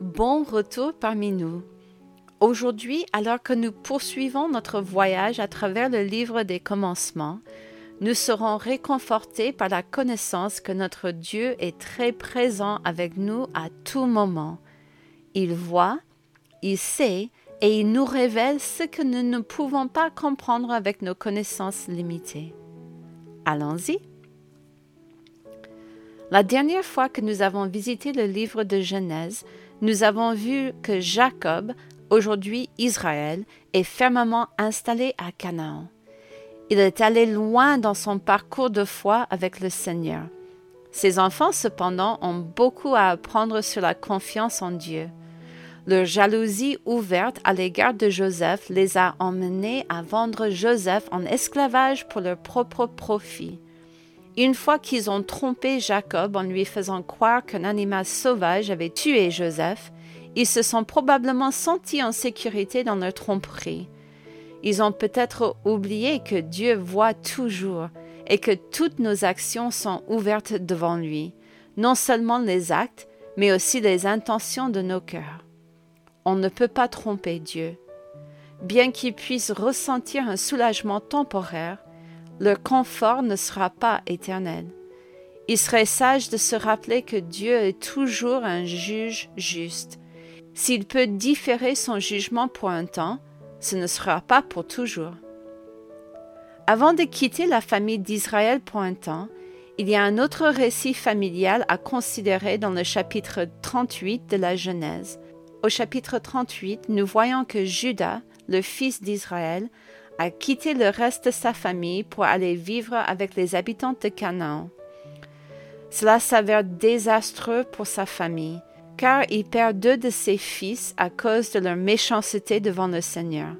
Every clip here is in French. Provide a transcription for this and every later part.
Bon retour parmi nous. Aujourd'hui, alors que nous poursuivons notre voyage à travers le livre des commencements, nous serons réconfortés par la connaissance que notre Dieu est très présent avec nous à tout moment. Il voit, il sait et il nous révèle ce que nous ne pouvons pas comprendre avec nos connaissances limitées. Allons-y. La dernière fois que nous avons visité le livre de Genèse, nous avons vu que Jacob, aujourd'hui Israël, est fermement installé à Canaan. Il est allé loin dans son parcours de foi avec le Seigneur. Ses enfants, cependant, ont beaucoup à apprendre sur la confiance en Dieu. Leur jalousie ouverte à l'égard de Joseph les a emmenés à vendre Joseph en esclavage pour leur propre profit. Une fois qu'ils ont trompé Jacob en lui faisant croire qu'un animal sauvage avait tué Joseph, ils se sont probablement sentis en sécurité dans leur tromperie. Ils ont peut-être oublié que Dieu voit toujours et que toutes nos actions sont ouvertes devant lui, non seulement les actes, mais aussi les intentions de nos cœurs. On ne peut pas tromper Dieu. Bien qu'il puisse ressentir un soulagement temporaire, leur confort ne sera pas éternel. Il serait sage de se rappeler que Dieu est toujours un juge juste. S'il peut différer son jugement pour un temps, ce ne sera pas pour toujours. Avant de quitter la famille d'Israël pour un temps, il y a un autre récit familial à considérer dans le chapitre 38 de la Genèse. Au chapitre 38, nous voyons que Judas, le fils d'Israël, a quitté le reste de sa famille pour aller vivre avec les habitants de Canaan. Cela s'avère désastreux pour sa famille, car il perd deux de ses fils à cause de leur méchanceté devant le Seigneur.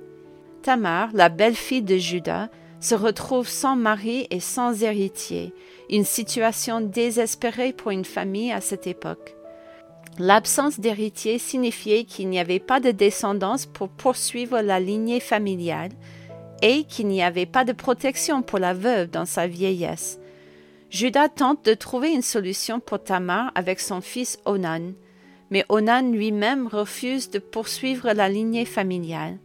Tamar, la belle-fille de Judas, se retrouve sans mari et sans héritier, une situation désespérée pour une famille à cette époque. L'absence d'héritier signifiait qu'il n'y avait pas de descendance pour poursuivre la lignée familiale et qu'il n'y avait pas de protection pour la veuve dans sa vieillesse. Judas tente de trouver une solution pour Tamar avec son fils Onan, mais Onan lui-même refuse de poursuivre la lignée familiale.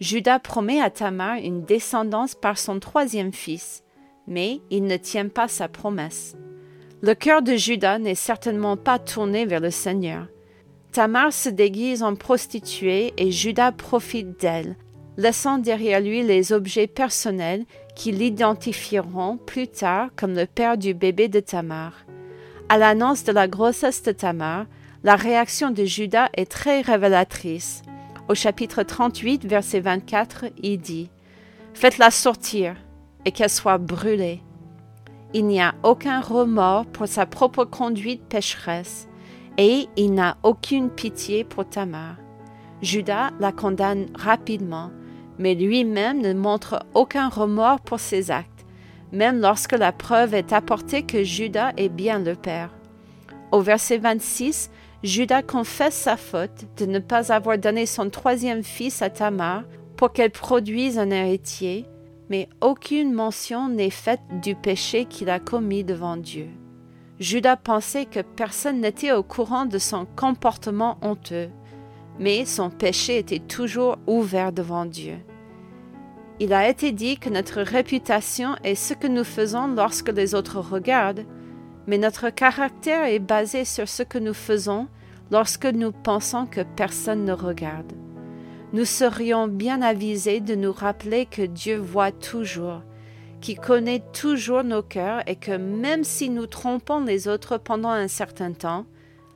Judas promet à Tamar une descendance par son troisième fils, mais il ne tient pas sa promesse. Le cœur de Judas n'est certainement pas tourné vers le Seigneur. Tamar se déguise en prostituée et Judas profite d'elle, laissant derrière lui les objets personnels qui l'identifieront plus tard comme le père du bébé de Tamar. À l'annonce de la grossesse de Tamar, la réaction de Judas est très révélatrice. Au chapitre 38, verset 24, il dit Faites-la sortir et qu'elle soit brûlée. Il n'y a aucun remords pour sa propre conduite pécheresse et il n'a aucune pitié pour Tamar. Judas la condamne rapidement mais lui-même ne montre aucun remords pour ses actes, même lorsque la preuve est apportée que Judas est bien le père. Au verset 26, Judas confesse sa faute de ne pas avoir donné son troisième fils à Tamar pour qu'elle produise un héritier, mais aucune mention n'est faite du péché qu'il a commis devant Dieu. Judas pensait que personne n'était au courant de son comportement honteux mais son péché était toujours ouvert devant Dieu. Il a été dit que notre réputation est ce que nous faisons lorsque les autres regardent, mais notre caractère est basé sur ce que nous faisons lorsque nous pensons que personne ne regarde. Nous serions bien avisés de nous rappeler que Dieu voit toujours, qu'il connaît toujours nos cœurs et que même si nous trompons les autres pendant un certain temps,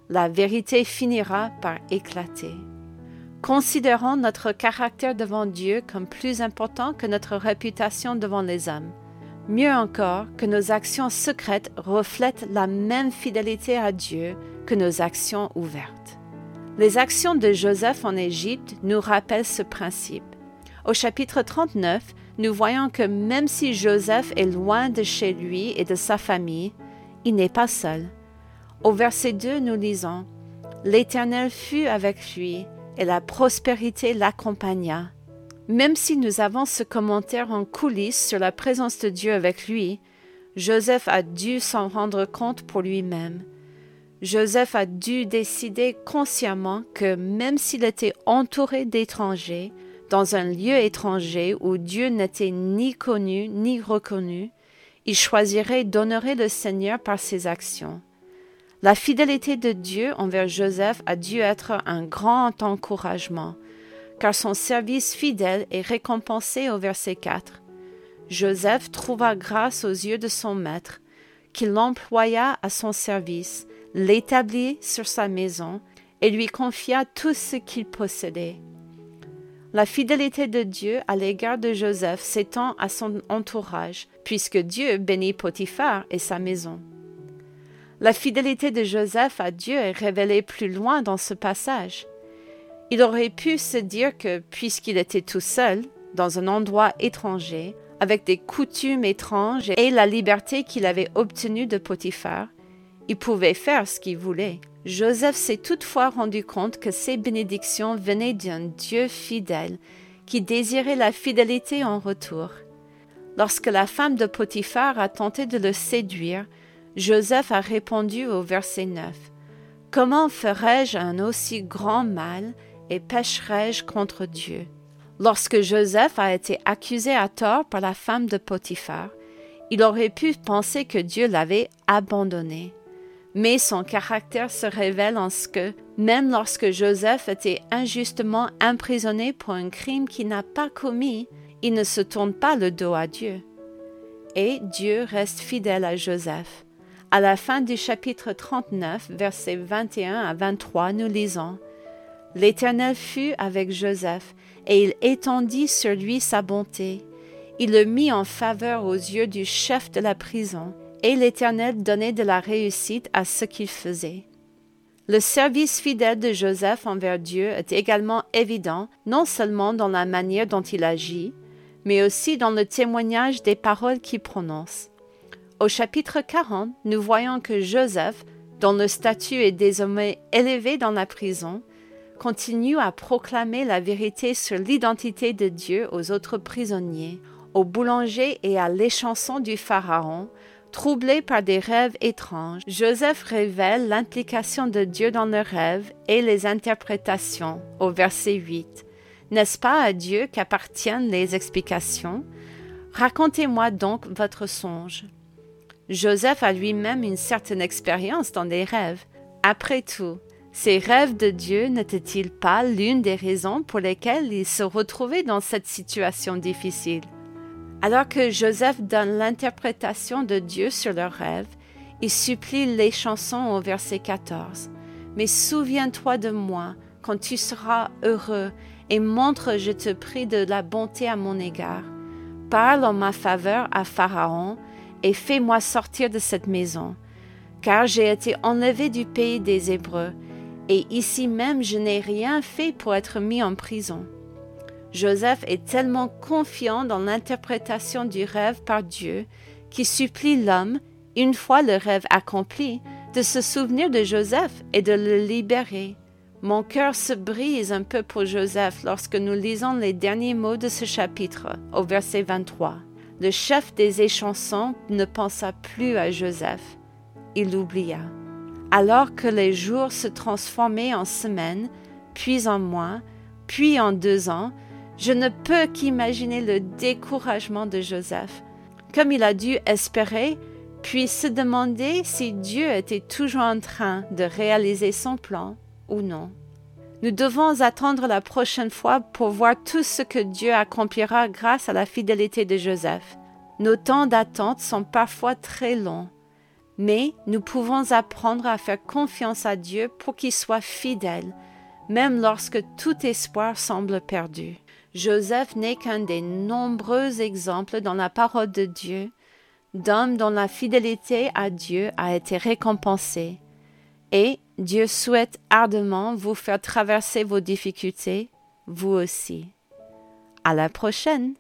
la vérité finira par éclater. Considérons notre caractère devant Dieu comme plus important que notre réputation devant les hommes. Mieux encore, que nos actions secrètes reflètent la même fidélité à Dieu que nos actions ouvertes. Les actions de Joseph en Égypte nous rappellent ce principe. Au chapitre 39, nous voyons que même si Joseph est loin de chez lui et de sa famille, il n'est pas seul. Au verset 2, nous lisons L'Éternel fut avec lui, et la prospérité l'accompagna. Même si nous avons ce commentaire en coulisses sur la présence de Dieu avec lui, Joseph a dû s'en rendre compte pour lui-même. Joseph a dû décider consciemment que même s'il était entouré d'étrangers, dans un lieu étranger où Dieu n'était ni connu ni reconnu, il choisirait d'honorer le Seigneur par ses actions. La fidélité de Dieu envers Joseph a dû être un grand encouragement, car son service fidèle est récompensé au verset 4. Joseph trouva grâce aux yeux de son maître, qui l'employa à son service, l'établit sur sa maison et lui confia tout ce qu'il possédait. La fidélité de Dieu à l'égard de Joseph s'étend à son entourage, puisque Dieu bénit Potiphar et sa maison. La fidélité de Joseph à Dieu est révélée plus loin dans ce passage. Il aurait pu se dire que, puisqu'il était tout seul, dans un endroit étranger, avec des coutumes étranges et la liberté qu'il avait obtenue de Potiphar, il pouvait faire ce qu'il voulait. Joseph s'est toutefois rendu compte que ces bénédictions venaient d'un Dieu fidèle, qui désirait la fidélité en retour. Lorsque la femme de Potiphar a tenté de le séduire, Joseph a répondu au verset 9 Comment ferais-je un aussi grand mal et pécherais-je contre Dieu? Lorsque Joseph a été accusé à tort par la femme de Potiphar, il aurait pu penser que Dieu l'avait abandonné mais son caractère se révèle en ce que, même lorsque Joseph était injustement emprisonné pour un crime qu'il n'a pas commis, il ne se tourne pas le dos à Dieu. Et Dieu reste fidèle à Joseph. À la fin du chapitre 39, versets 21 à 23, nous lisons L'Éternel fut avec Joseph, et il étendit sur lui sa bonté. Il le mit en faveur aux yeux du chef de la prison et l'Éternel donnait de la réussite à ce qu'il faisait. Le service fidèle de Joseph envers Dieu est également évident, non seulement dans la manière dont il agit, mais aussi dans le témoignage des paroles qu'il prononce. Au chapitre 40, nous voyons que Joseph, dont le statut est désormais élevé dans la prison, continue à proclamer la vérité sur l'identité de Dieu aux autres prisonniers, aux boulangers et à l'échanson du Pharaon, Troublé par des rêves étranges, Joseph révèle l'implication de Dieu dans le rêve et les interprétations au verset 8. N'est-ce pas à Dieu qu'appartiennent les explications? Racontez-moi donc votre songe. Joseph a lui-même une certaine expérience dans les rêves. Après tout, ces rêves de Dieu n'étaient-ils pas l'une des raisons pour lesquelles il se retrouvait dans cette situation difficile? Alors que Joseph donne l'interprétation de Dieu sur leur rêve, il supplie les chansons au verset 14. Mais souviens-toi de moi quand tu seras heureux et montre, je te prie, de la bonté à mon égard. Parle en ma faveur à Pharaon et fais-moi sortir de cette maison, car j'ai été enlevé du pays des Hébreux, et ici même je n'ai rien fait pour être mis en prison. Joseph est tellement confiant dans l'interprétation du rêve par Dieu qu'il supplie l'homme, une fois le rêve accompli, de se souvenir de Joseph et de le libérer. Mon cœur se brise un peu pour Joseph lorsque nous lisons les derniers mots de ce chapitre, au verset 23. Le chef des échansons ne pensa plus à Joseph. Il l'oublia. Alors que les jours se transformaient en semaines, puis en mois, puis en deux ans, je ne peux qu'imaginer le découragement de Joseph, comme il a dû espérer, puis se demander si Dieu était toujours en train de réaliser son plan ou non. Nous devons attendre la prochaine fois pour voir tout ce que Dieu accomplira grâce à la fidélité de Joseph. Nos temps d'attente sont parfois très longs, mais nous pouvons apprendre à faire confiance à Dieu pour qu'il soit fidèle, même lorsque tout espoir semble perdu. Joseph n'est qu'un des nombreux exemples dans la parole de Dieu d'hommes dont la fidélité à Dieu a été récompensée. Et Dieu souhaite ardemment vous faire traverser vos difficultés, vous aussi. À la prochaine!